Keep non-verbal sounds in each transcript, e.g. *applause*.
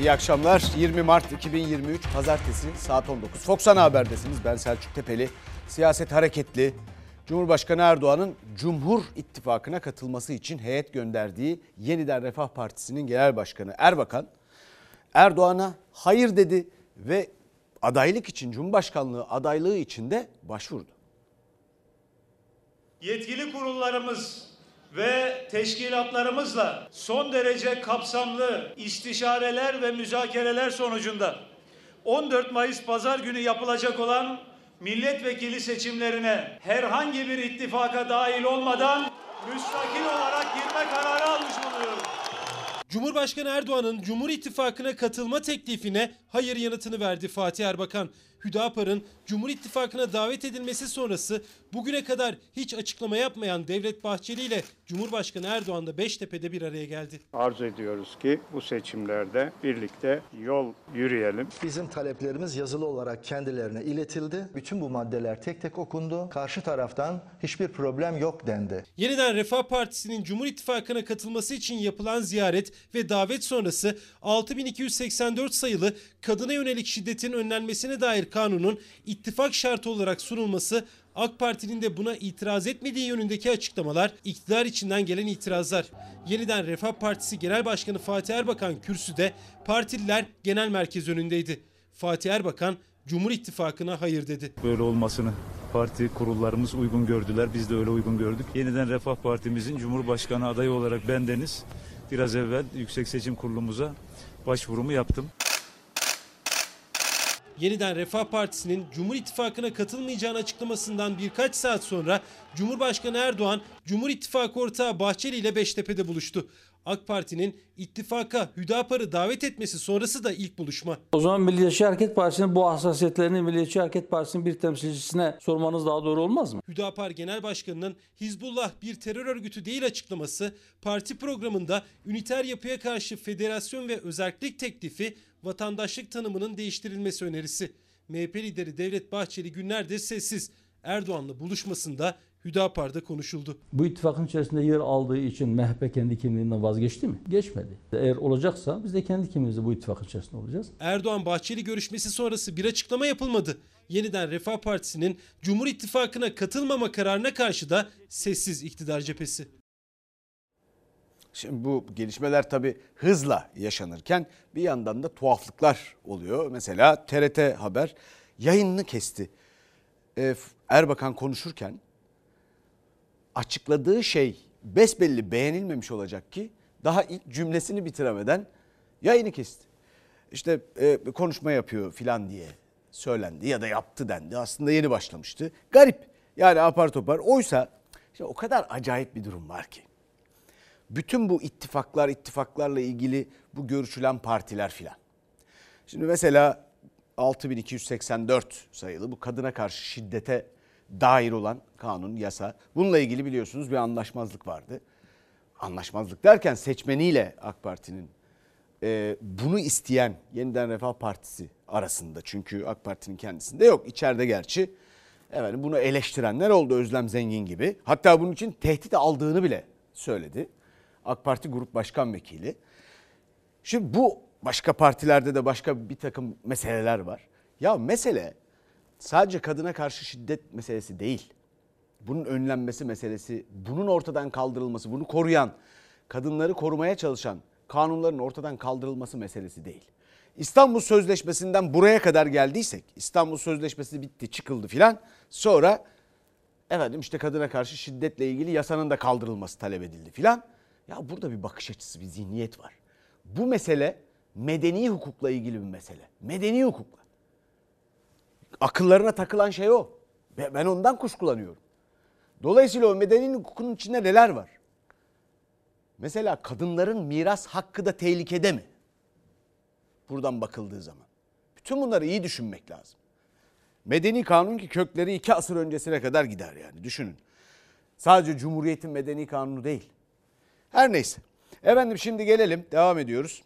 İyi akşamlar. 20 Mart 2023 Pazartesi saat 19. Fox Ana Haber'desiniz. Ben Selçuk Tepeli. Siyaset hareketli. Cumhurbaşkanı Erdoğan'ın Cumhur İttifakı'na katılması için heyet gönderdiği Yeniden Refah Partisi'nin Genel Başkanı Erbakan Erdoğan'a hayır dedi ve adaylık için Cumhurbaşkanlığı adaylığı için de başvurdu. Yetkili kurullarımız ve teşkilatlarımızla son derece kapsamlı istişareler ve müzakereler sonucunda 14 Mayıs pazar günü yapılacak olan milletvekili seçimlerine herhangi bir ittifaka dahil olmadan müstakil olarak girme kararı almış bulunuyoruz. Cumhurbaşkanı Erdoğan'ın Cumhur İttifakı'na katılma teklifine hayır yanıtını verdi Fatih Erbakan. Hüdapar'ın Cumhur İttifakı'na davet edilmesi sonrası bugüne kadar hiç açıklama yapmayan Devlet Bahçeli ile Cumhurbaşkanı Erdoğan da Beştepe'de bir araya geldi. Arzu ediyoruz ki bu seçimlerde birlikte yol yürüyelim. Bizim taleplerimiz yazılı olarak kendilerine iletildi. Bütün bu maddeler tek tek okundu. Karşı taraftan hiçbir problem yok dendi. Yeniden Refah Partisi'nin Cumhur İttifakı'na katılması için yapılan ziyaret ve davet sonrası 6284 sayılı kadına yönelik şiddetin önlenmesine dair kanunun ittifak şartı olarak sunulması AK Parti'nin de buna itiraz etmediği yönündeki açıklamalar, iktidar içinden gelen itirazlar. Yeniden Refah Partisi Genel Başkanı Fatih Erbakan kürsüde partililer genel merkez önündeydi. Fatih Erbakan Cumhur İttifakı'na hayır dedi. Böyle olmasını parti kurullarımız uygun gördüler. Biz de öyle uygun gördük. Yeniden Refah Partimizin Cumhurbaşkanı adayı olarak bendeniz. Biraz evvel Yüksek Seçim Kurulumuza başvurumu yaptım. Yeniden Refah Partisi'nin Cumhur İttifakı'na katılmayacağını açıklamasından birkaç saat sonra Cumhurbaşkanı Erdoğan, Cumhur İttifakı ortağı Bahçeli ile Beştepe'de buluştu. AK Parti'nin ittifaka Hüdapar'ı davet etmesi sonrası da ilk buluşma. O zaman Milliyetçi Hareket Partisi'nin bu hassasiyetlerini Milliyetçi Hareket Partisi'nin bir temsilcisine sormanız daha doğru olmaz mı? Hüdapar Genel Başkanı'nın Hizbullah bir terör örgütü değil açıklaması, parti programında üniter yapıya karşı federasyon ve özellik teklifi, vatandaşlık tanımının değiştirilmesi önerisi. MHP lideri Devlet Bahçeli günlerdir sessiz. Erdoğan'la buluşmasında Hüdapar'da konuşuldu. Bu ittifakın içerisinde yer aldığı için MHP kendi kimliğinden vazgeçti mi? Geçmedi. Eğer olacaksa biz de kendi kimliğimizde bu ittifakın içerisinde olacağız. Erdoğan Bahçeli görüşmesi sonrası bir açıklama yapılmadı. Yeniden Refah Partisi'nin Cumhur İttifakı'na katılmama kararına karşı da sessiz iktidar cephesi. Şimdi bu gelişmeler tabii hızla yaşanırken bir yandan da tuhaflıklar oluyor. Mesela TRT Haber yayınını kesti. Ee, Erbakan konuşurken açıkladığı şey besbelli beğenilmemiş olacak ki daha ilk cümlesini bitiremeden yayını kesti. İşte e, konuşma yapıyor filan diye söylendi ya da yaptı dendi. Aslında yeni başlamıştı. Garip yani apar topar. Oysa işte o kadar acayip bir durum var ki. Bütün bu ittifaklar, ittifaklarla ilgili bu görüşülen partiler filan. Şimdi mesela 6284 sayılı bu kadına karşı şiddete dair olan kanun, yasa. Bununla ilgili biliyorsunuz bir anlaşmazlık vardı. Anlaşmazlık derken seçmeniyle AK Parti'nin e, bunu isteyen Yeniden Refah Partisi arasında. Çünkü AK Parti'nin kendisinde yok. İçeride gerçi efendim, bunu eleştirenler oldu Özlem Zengin gibi. Hatta bunun için tehdit aldığını bile söyledi. AK Parti Grup Başkan Vekili. Şimdi bu başka partilerde de başka bir takım meseleler var. Ya mesele sadece kadına karşı şiddet meselesi değil. Bunun önlenmesi meselesi, bunun ortadan kaldırılması, bunu koruyan, kadınları korumaya çalışan kanunların ortadan kaldırılması meselesi değil. İstanbul Sözleşmesi'nden buraya kadar geldiysek, İstanbul Sözleşmesi bitti, çıkıldı filan. Sonra efendim işte kadına karşı şiddetle ilgili yasanın da kaldırılması talep edildi filan. Ya burada bir bakış açısı, bir zihniyet var. Bu mesele medeni hukukla ilgili bir mesele. Medeni hukukla. Akıllarına takılan şey o. Ben ondan kuşkulanıyorum. Dolayısıyla o medeni hukukun içinde neler var? Mesela kadınların miras hakkı da tehlikede mi? Buradan bakıldığı zaman. Bütün bunları iyi düşünmek lazım. Medeni kanun ki kökleri iki asır öncesine kadar gider yani düşünün. Sadece Cumhuriyet'in medeni kanunu değil. Her neyse. Efendim şimdi gelelim devam ediyoruz.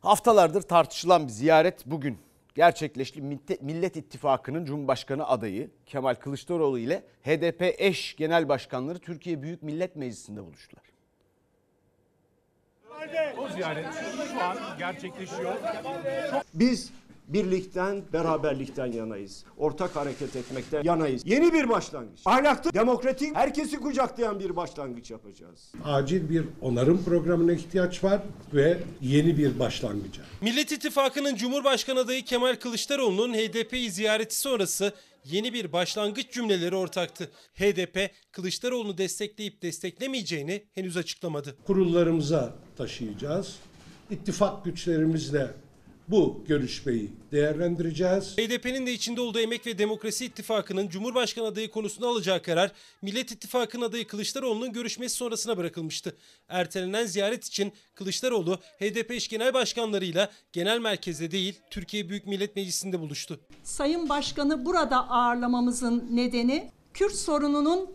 Haftalardır tartışılan bir ziyaret bugün gerçekleşti. Millet İttifakı'nın Cumhurbaşkanı adayı Kemal Kılıçdaroğlu ile HDP eş genel başkanları Türkiye Büyük Millet Meclisi'nde buluştular. O ziyaret şu an gerçekleşiyor. Biz birlikten, beraberlikten yanayız. Ortak hareket etmekten yanayız. Yeni bir başlangıç. Ahlaklı, demokratik, herkesi kucaklayan bir başlangıç yapacağız. acil bir onarım programına ihtiyaç var ve yeni bir başlangıca. Millet İttifakı'nın Cumhurbaşkanı adayı Kemal Kılıçdaroğlu'nun HDP'yi ziyareti sonrası yeni bir başlangıç cümleleri ortaktı. HDP Kılıçdaroğlu'nu destekleyip desteklemeyeceğini henüz açıklamadı. Kurullarımıza taşıyacağız. İttifak güçlerimizle bu görüşmeyi değerlendireceğiz. HDP'nin de içinde olduğu Emek ve Demokrasi İttifakı'nın Cumhurbaşkanı adayı konusunda alacağı karar Millet İttifakı'nın adayı Kılıçdaroğlu'nun görüşmesi sonrasına bırakılmıştı. Ertelenen ziyaret için Kılıçdaroğlu HDP eş genel başkanlarıyla genel merkezde değil Türkiye Büyük Millet Meclisi'nde buluştu. Sayın Başkanı burada ağırlamamızın nedeni Kürt sorununun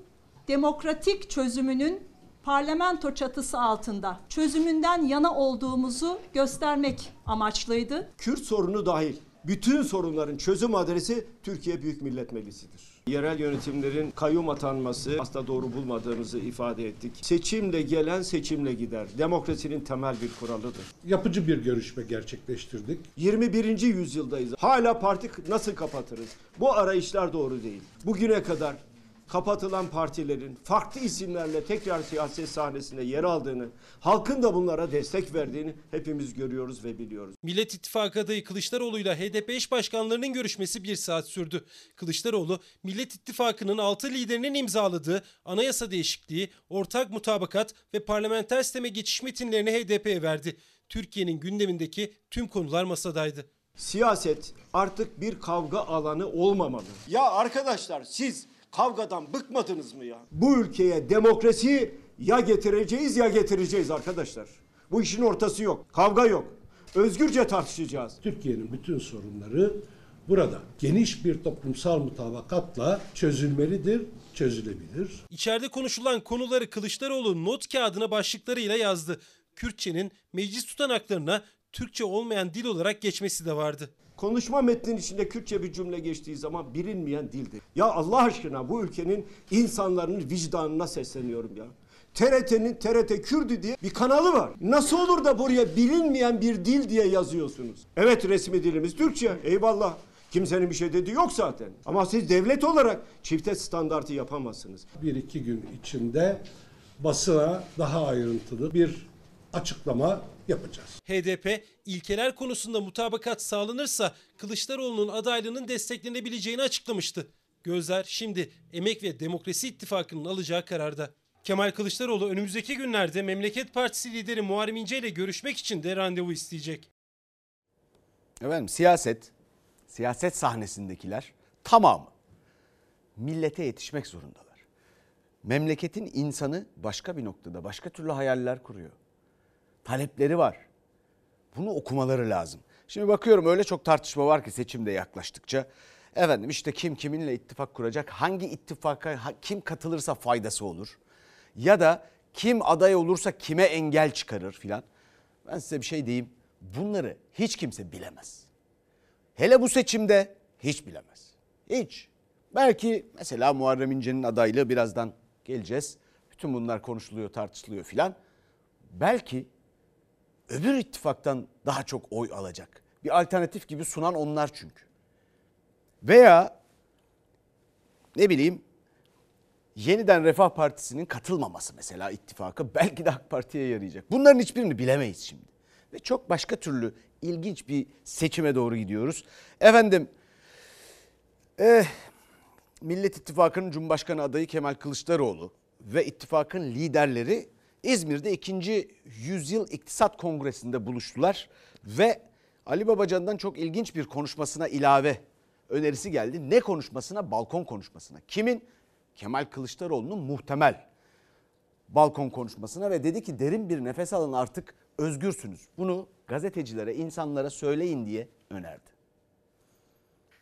demokratik çözümünün parlamento çatısı altında çözümünden yana olduğumuzu göstermek amaçlıydı. Kürt sorunu dahil bütün sorunların çözüm adresi Türkiye Büyük Millet Meclisi'dir. Yerel yönetimlerin kayyum atanması asla doğru bulmadığımızı ifade ettik. Seçimle gelen seçimle gider. Demokrasinin temel bir kuralıdır. Yapıcı bir görüşme gerçekleştirdik. 21. yüzyıldayız. Hala parti nasıl kapatırız? Bu arayışlar doğru değil. Bugüne kadar kapatılan partilerin farklı isimlerle tekrar siyaset sahnesinde yer aldığını, halkın da bunlara destek verdiğini hepimiz görüyoruz ve biliyoruz. Millet İttifakı adayı Kılıçdaroğlu ile HDP eş başkanlarının görüşmesi bir saat sürdü. Kılıçdaroğlu, Millet İttifakı'nın altı liderinin imzaladığı anayasa değişikliği, ortak mutabakat ve parlamenter sisteme geçiş metinlerini HDP'ye verdi. Türkiye'nin gündemindeki tüm konular masadaydı. Siyaset artık bir kavga alanı olmamalı. Ya arkadaşlar siz kavgadan bıkmadınız mı ya? Bu ülkeye demokrasi ya getireceğiz ya getireceğiz arkadaşlar. Bu işin ortası yok. Kavga yok. Özgürce tartışacağız. Türkiye'nin bütün sorunları burada geniş bir toplumsal mutabakatla çözülmelidir, çözülebilir. İçeride konuşulan konuları Kılıçdaroğlu not kağıdına başlıklarıyla yazdı. Kürtçenin meclis tutanaklarına Türkçe olmayan dil olarak geçmesi de vardı. Konuşma metninin içinde Kürtçe bir cümle geçtiği zaman bilinmeyen dildir. Ya Allah aşkına bu ülkenin insanların vicdanına sesleniyorum ya. TRT'nin TRT Kürdü diye bir kanalı var. Nasıl olur da buraya bilinmeyen bir dil diye yazıyorsunuz? Evet resmi dilimiz Türkçe. Eyvallah. Kimsenin bir şey dediği yok zaten. Ama siz devlet olarak çifte standartı yapamazsınız. Bir iki gün içinde basına daha ayrıntılı bir açıklama yapacağız. HDP ilkeler konusunda mutabakat sağlanırsa Kılıçdaroğlu'nun adaylığının desteklenebileceğini açıklamıştı. Gözler şimdi Emek ve Demokrasi İttifakı'nın alacağı kararda. Kemal Kılıçdaroğlu önümüzdeki günlerde Memleket Partisi lideri Muharrem İnce ile görüşmek için de randevu isteyecek. Efendim siyaset, siyaset sahnesindekiler tamamı millete yetişmek zorundalar. Memleketin insanı başka bir noktada, başka türlü hayaller kuruyor. Talepleri var. Bunu okumaları lazım. Şimdi bakıyorum öyle çok tartışma var ki seçimde yaklaştıkça. Efendim işte kim kiminle ittifak kuracak, hangi ittifaka kim katılırsa faydası olur. Ya da kim aday olursa kime engel çıkarır filan. Ben size bir şey diyeyim. Bunları hiç kimse bilemez. Hele bu seçimde hiç bilemez. Hiç. Belki mesela Muharrem İnce'nin adaylığı birazdan geleceğiz. Bütün bunlar konuşuluyor, tartışılıyor filan. Belki öbür ittifaktan daha çok oy alacak. Bir alternatif gibi sunan onlar çünkü. Veya ne bileyim yeniden Refah Partisi'nin katılmaması mesela ittifaka *laughs* belki de AK Parti'ye yarayacak. Bunların hiçbirini bilemeyiz şimdi. Ve çok başka türlü ilginç bir seçime doğru gidiyoruz. Efendim eh, Millet İttifakı'nın Cumhurbaşkanı adayı Kemal Kılıçdaroğlu ve ittifakın liderleri İzmir'de 2. Yüzyıl İktisat Kongresi'nde buluştular ve Ali Babacan'dan çok ilginç bir konuşmasına ilave önerisi geldi. Ne konuşmasına? Balkon konuşmasına. Kimin? Kemal Kılıçdaroğlu'nun muhtemel balkon konuşmasına ve dedi ki derin bir nefes alın artık özgürsünüz. Bunu gazetecilere, insanlara söyleyin diye önerdi.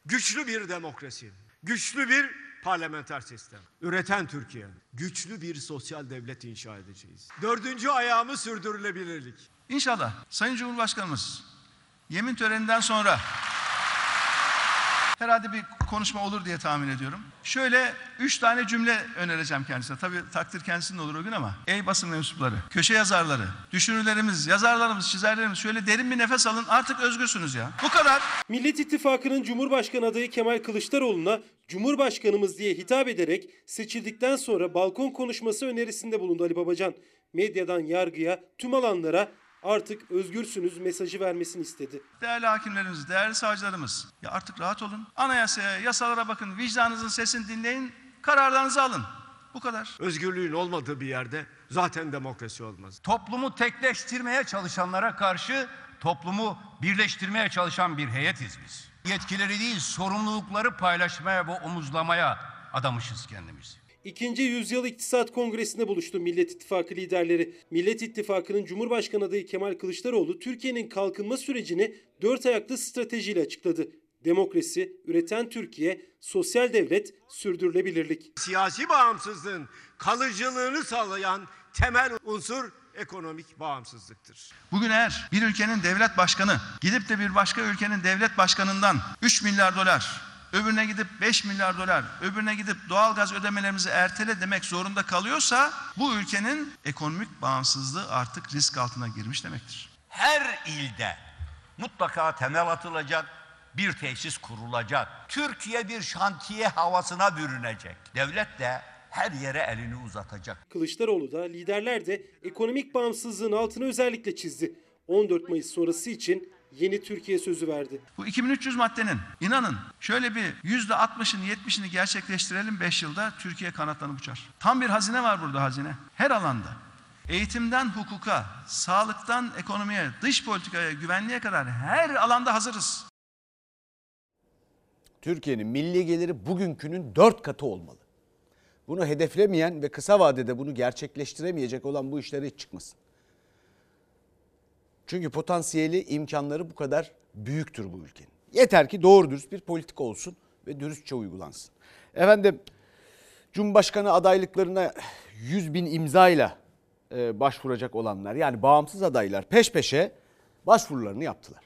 Güçlü bir demokrasi, güçlü bir parlamenter sistem, üreten Türkiye, güçlü bir sosyal devlet inşa edeceğiz. Dördüncü ayağımı sürdürülebilirlik. İnşallah Sayın Cumhurbaşkanımız yemin töreninden sonra herhalde bir konuşma olur diye tahmin ediyorum. Şöyle üç tane cümle önereceğim kendisine. Tabii takdir kendisinde olur o gün ama. Ey basın mensupları, köşe yazarları, düşünürlerimiz, yazarlarımız, çizerlerimiz şöyle derin bir nefes alın artık özgürsünüz ya. Bu kadar. Millet İttifakı'nın Cumhurbaşkanı adayı Kemal Kılıçdaroğlu'na Cumhurbaşkanımız diye hitap ederek seçildikten sonra balkon konuşması önerisinde bulundu Ali Babacan. Medyadan yargıya, tüm alanlara artık özgürsünüz mesajı vermesini istedi. Değerli hakimlerimiz, değerli savcılarımız ya artık rahat olun. Anayasaya, yasalara bakın, vicdanınızın sesini dinleyin, kararlarınızı alın. Bu kadar. Özgürlüğün olmadığı bir yerde zaten demokrasi olmaz. Toplumu tekleştirmeye çalışanlara karşı toplumu birleştirmeye çalışan bir heyetiz biz. Yetkileri değil, sorumlulukları paylaşmaya ve omuzlamaya adamışız kendimizi. İkinci Yüzyıl İktisat Kongresi'nde buluştu Millet İttifakı liderleri. Millet İttifakı'nın Cumhurbaşkanı adayı Kemal Kılıçdaroğlu Türkiye'nin kalkınma sürecini dört ayaklı stratejiyle açıkladı. Demokrasi, üreten Türkiye, sosyal devlet, sürdürülebilirlik. Siyasi bağımsızlığın kalıcılığını sağlayan temel unsur ekonomik bağımsızlıktır. Bugün eğer bir ülkenin devlet başkanı gidip de bir başka ülkenin devlet başkanından 3 milyar dolar, öbürüne gidip 5 milyar dolar, öbürüne gidip doğalgaz ödemelerimizi ertele demek zorunda kalıyorsa bu ülkenin ekonomik bağımsızlığı artık risk altına girmiş demektir. Her ilde mutlaka temel atılacak, bir tesis kurulacak. Türkiye bir şantiye havasına bürünecek. Devlet de her yere elini uzatacak. Kılıçdaroğlu da liderler de ekonomik bağımsızlığın altını özellikle çizdi. 14 Mayıs sonrası için yeni Türkiye sözü verdi. Bu 2300 maddenin inanın şöyle bir yüzde 60'ını 70'ini gerçekleştirelim 5 yılda Türkiye kanatlanıp uçar. Tam bir hazine var burada hazine. Her alanda. Eğitimden hukuka, sağlıktan ekonomiye, dış politikaya, güvenliğe kadar her alanda hazırız. Türkiye'nin milli geliri bugünkünün dört katı olmalı. Bunu hedeflemeyen ve kısa vadede bunu gerçekleştiremeyecek olan bu işlere hiç çıkmasın. Çünkü potansiyeli, imkanları bu kadar büyüktür bu ülkenin. Yeter ki doğru dürüst bir politika olsun ve dürüstçe uygulansın. Efendim Cumhurbaşkanı adaylıklarına 100 bin imzayla e, başvuracak olanlar yani bağımsız adaylar peş peşe başvurularını yaptılar.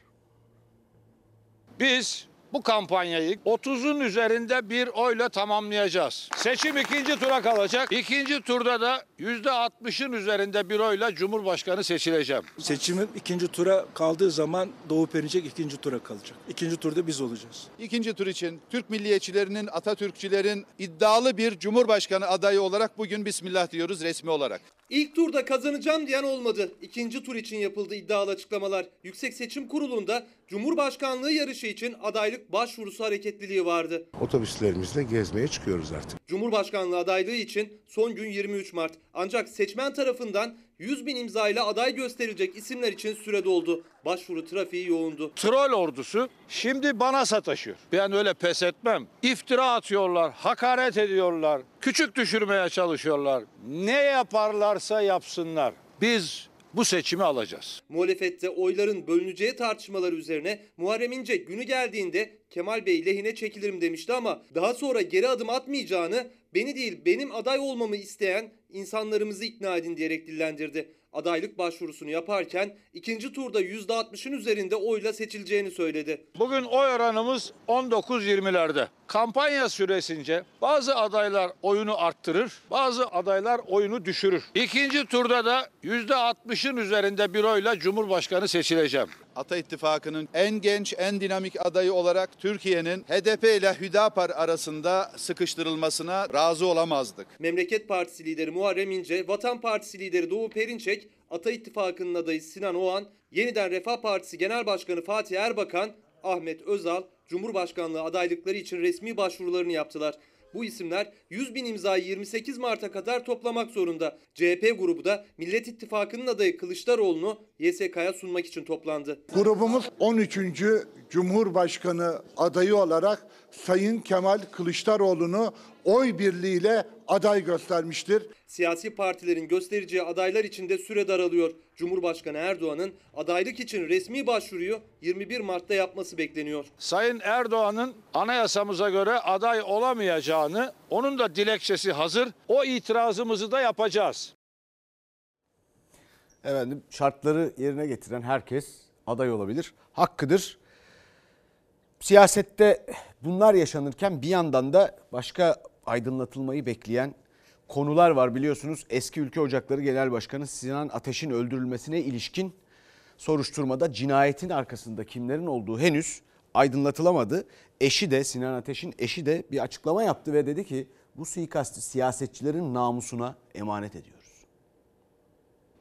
Biz bu kampanyayı 30'un üzerinde bir oyla tamamlayacağız. Seçim ikinci tura kalacak. İkinci turda da %60'ın üzerinde bir oyla Cumhurbaşkanı seçileceğim. Seçimin ikinci tura kaldığı zaman Doğu Perinçek ikinci tura kalacak. İkinci turda biz olacağız. İkinci tur için Türk milliyetçilerinin, Atatürkçülerin iddialı bir Cumhurbaşkanı adayı olarak bugün Bismillah diyoruz resmi olarak. İlk turda kazanacağım diyen olmadı. İkinci tur için yapıldı iddialı açıklamalar. Yüksek Seçim Kurulu'nda Cumhurbaşkanlığı yarışı için adaylık başvurusu hareketliliği vardı. Otobüslerimizle gezmeye çıkıyoruz artık. Cumhurbaşkanlığı adaylığı için son gün 23 Mart. Ancak seçmen tarafından 100 bin imzayla aday gösterilecek isimler için süre doldu. Başvuru trafiği yoğundu. Troll ordusu şimdi bana sataşıyor. Ben öyle pes etmem. İftira atıyorlar, hakaret ediyorlar, küçük düşürmeye çalışıyorlar. Ne yaparlarsa yapsınlar. Biz bu seçimi alacağız. Muhalefette oyların bölüneceği tartışmaları üzerine Muharrem İnce günü geldiğinde Kemal Bey lehine çekilirim demişti ama daha sonra geri adım atmayacağını beni değil benim aday olmamı isteyen insanlarımızı ikna edin diyerek dillendirdi. Adaylık başvurusunu yaparken ikinci turda %60'ın üzerinde oyla seçileceğini söyledi. Bugün oy oranımız 19-20'lerde. Kampanya süresince bazı adaylar oyunu arttırır, bazı adaylar oyunu düşürür. İkinci turda da %60'ın üzerinde bir oyla Cumhurbaşkanı seçileceğim. Ata İttifakı'nın en genç, en dinamik adayı olarak Türkiye'nin HDP ile Hüdapar arasında sıkıştırılmasına razı olamazdık. Memleket Partisi lideri Muharrem İnce, Vatan Partisi lideri Doğu Perinçek, Ata İttifakı'nın adayı Sinan Oğan, Yeniden Refah Partisi Genel Başkanı Fatih Erbakan, Ahmet Özal, Cumhurbaşkanlığı adaylıkları için resmi başvurularını yaptılar. Bu isimler 100 bin imzayı 28 Mart'a kadar toplamak zorunda. CHP grubu da Millet İttifakı'nın adayı Kılıçdaroğlu'nu YSK'ya sunmak için toplandı. Grubumuz 13. Cumhurbaşkanı adayı olarak Sayın Kemal Kılıçdaroğlu'nu oy birliğiyle aday göstermiştir. Siyasi partilerin göstereceği adaylar için de süre daralıyor. Cumhurbaşkanı Erdoğan'ın adaylık için resmi başvuruyu 21 Mart'ta yapması bekleniyor. Sayın Erdoğan'ın anayasamıza göre aday olamayacağını, onun da dilekçesi hazır. O itirazımızı da yapacağız. Efendim şartları yerine getiren herkes aday olabilir. Hakkıdır. Siyasette bunlar yaşanırken bir yandan da başka aydınlatılmayı bekleyen konular var biliyorsunuz. Eski Ülke Ocakları Genel Başkanı Sinan Ateş'in öldürülmesine ilişkin soruşturmada cinayetin arkasında kimlerin olduğu henüz aydınlatılamadı. Eşi de Sinan Ateş'in eşi de bir açıklama yaptı ve dedi ki bu suikastı siyasetçilerin namusuna emanet ediyoruz.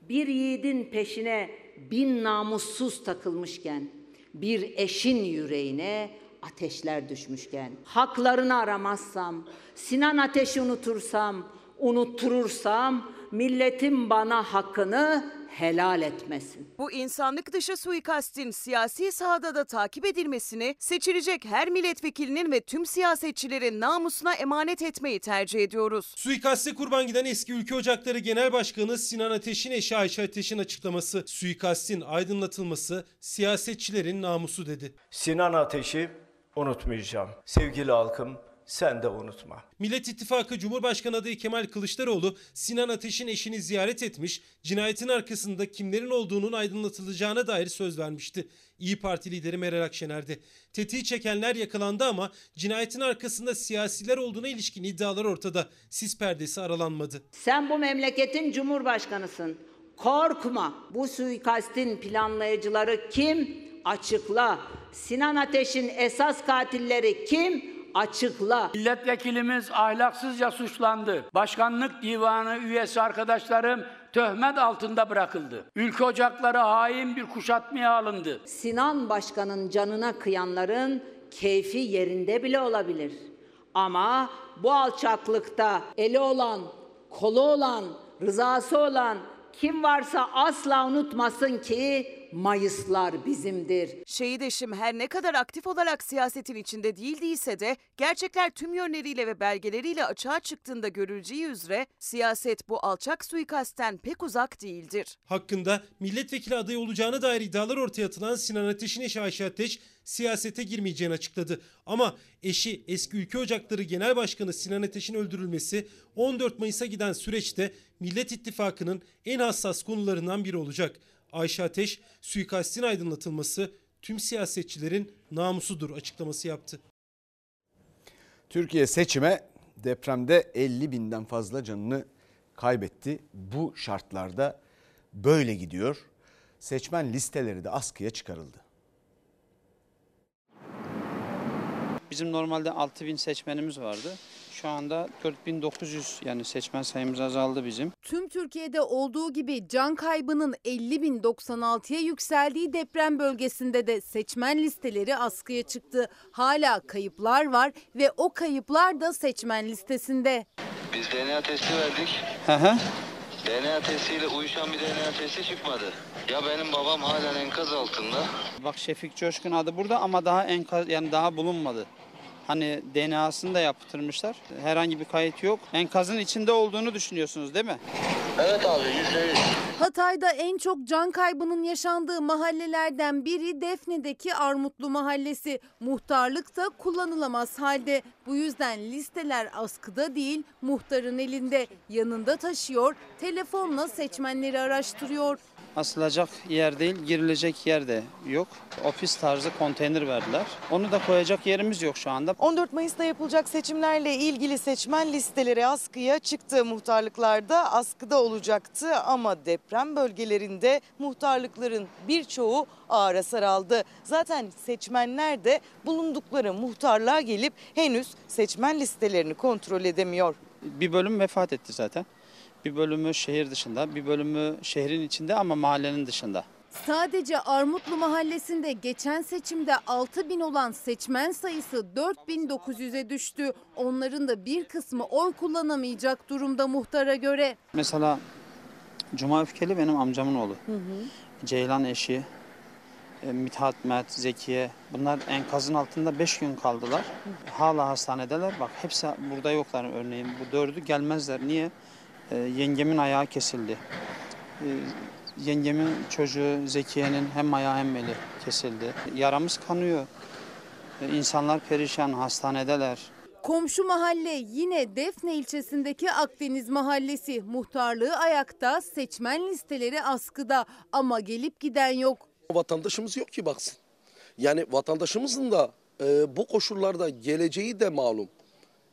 Bir yiğidin peşine bin namussuz takılmışken, bir eşin yüreğine ateşler düşmüşken, haklarını aramazsam, Sinan Ateş'i unutursam, unutturursam, milletim bana hakkını helal etmesin. Bu insanlık dışı suikastin siyasi sahada da takip edilmesini seçilecek her milletvekilinin ve tüm siyasetçilerin namusuna emanet etmeyi tercih ediyoruz. Suikaste kurban giden eski Ülke Ocakları Genel Başkanı Sinan Ateş'in eşi Ayşe Ateş'in açıklaması suikastin aydınlatılması siyasetçilerin namusu dedi. Sinan Ateş'i unutmayacağım. Sevgili halkım sen de unutma. Millet İttifakı Cumhurbaşkanı adayı Kemal Kılıçdaroğlu Sinan Ateş'in eşini ziyaret etmiş, cinayetin arkasında kimlerin olduğunun aydınlatılacağına dair söz vermişti. İyi Parti lideri Meral Akşener'de. Tetiği çekenler yakalandı ama cinayetin arkasında siyasiler olduğuna ilişkin iddialar ortada. Sis perdesi aralanmadı. Sen bu memleketin cumhurbaşkanısın. Korkma. Bu suikastin planlayıcıları kim? Açıkla. Sinan Ateş'in esas katilleri kim? Açıkla. Milletvekilimiz ahlaksızca suçlandı. Başkanlık divanı üyesi arkadaşlarım töhmet altında bırakıldı. Ülke ocakları hain bir kuşatmaya alındı. Sinan Başkan'ın canına kıyanların keyfi yerinde bile olabilir. Ama bu alçaklıkta eli olan, kolu olan, rızası olan kim varsa asla unutmasın ki Mayıslar bizimdir. Şehit eşim her ne kadar aktif olarak siyasetin içinde değildiyse de gerçekler tüm yönleriyle ve belgeleriyle açığa çıktığında görüleceği üzere siyaset bu alçak suikastten pek uzak değildir. Hakkında milletvekili adayı olacağına dair iddialar ortaya atılan Sinan Ateş'in eşi Ayşe Ateş siyasete girmeyeceğini açıkladı. Ama eşi eski Ülke Ocakları Genel Başkanı Sinan Ateş'in öldürülmesi 14 Mayıs'a giden süreçte Millet İttifakı'nın en hassas konularından biri olacak. Ayşe Ateş suikastin aydınlatılması tüm siyasetçilerin namusudur açıklaması yaptı. Türkiye seçime depremde 50 binden fazla canını kaybetti. Bu şartlarda böyle gidiyor. Seçmen listeleri de askıya çıkarıldı. Bizim normalde 6000 seçmenimiz vardı. Şu anda 4900 yani seçmen sayımız azaldı bizim. Tüm Türkiye'de olduğu gibi can kaybının 50.096'ya yükseldiği deprem bölgesinde de seçmen listeleri askıya çıktı. Hala kayıplar var ve o kayıplar da seçmen listesinde. Biz DNA testi verdik. Hı hı. DNA testiyle uyuşan bir DNA testi çıkmadı. Ya benim babam halen enkaz altında. Bak Şefik Coşkun adı burada ama daha enkaz yani daha bulunmadı. Hani DNA'sını da yaptırmışlar. Herhangi bir kayıt yok. Enkazın içinde olduğunu düşünüyorsunuz değil mi? Evet abi yüzde yüz. Hatay'da en çok can kaybının yaşandığı mahallelerden biri Defne'deki Armutlu Mahallesi. Muhtarlık da kullanılamaz halde. Bu yüzden listeler askıda değil, muhtarın elinde. Yanında taşıyor, telefonla seçmenleri araştırıyor. Asılacak yer değil, girilecek yer de yok. Ofis tarzı konteyner verdiler. Onu da koyacak yerimiz yok şu anda. 14 Mayıs'ta yapılacak seçimlerle ilgili seçmen listeleri askıya çıktı. Muhtarlıklarda askıda olacaktı ama deprem bölgelerinde muhtarlıkların birçoğu ağır hasar aldı. Zaten seçmenler de bulundukları muhtarlığa gelip henüz seçmen listelerini kontrol edemiyor. Bir bölüm vefat etti zaten. Bir bölümü şehir dışında, bir bölümü şehrin içinde ama mahallenin dışında. Sadece Armutlu Mahallesi'nde geçen seçimde 6 bin olan seçmen sayısı 4900'e düştü. Onların da bir kısmı oy kullanamayacak durumda muhtara göre. Mesela Cuma Öfkeli benim amcamın oğlu. Hı hı. Ceylan eşi, e, Mithat, Mert, Zekiye bunlar enkazın altında 5 gün kaldılar. Hala hastanedeler. Bak hepsi burada yoklar örneğin. Bu dördü gelmezler. Niye? E, yengemin ayağı kesildi. E, yengemin çocuğu Zekiye'nin hem ayağı hem eli kesildi. Yaramız kanıyor. E, insanlar perişan, hastanedeler. Komşu mahalle yine Defne ilçesindeki Akdeniz Mahallesi. Muhtarlığı ayakta, seçmen listeleri askıda ama gelip giden yok. Vatandaşımız yok ki baksın. Yani vatandaşımızın da Ee, bu koşullarda geleceği de malum.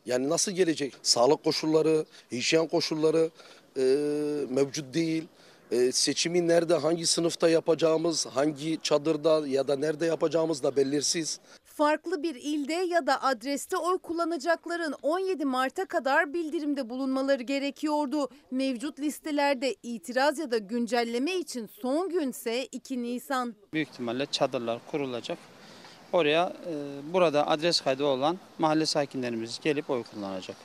Yani nasıl gelecek? Sağlık koşulları, hijyen koşulları e, mevcut değil. E, seçimi nerede, hangi sınıfta yapacağımız, hangi çadırda ya da nerede yapacağımız da belirsiz. Farklı bir ilde ya da adreste oy kullanacakların 17 Mart'a kadar bildirimde bulunmaları gerekiyordu. Mevcut listelerde itiraz ya da güncelleme için son günse 2 Nisan. Büyük ihtimalle çadırlar kurulacak. Oraya e, burada adres kaydı olan mahalle sakinlerimiz gelip oy kullanacak.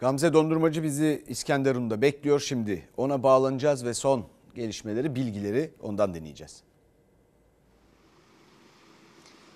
Gamze Dondurmacı bizi İskenderun'da bekliyor şimdi. Ona bağlanacağız ve son gelişmeleri, bilgileri ondan dinleyeceğiz.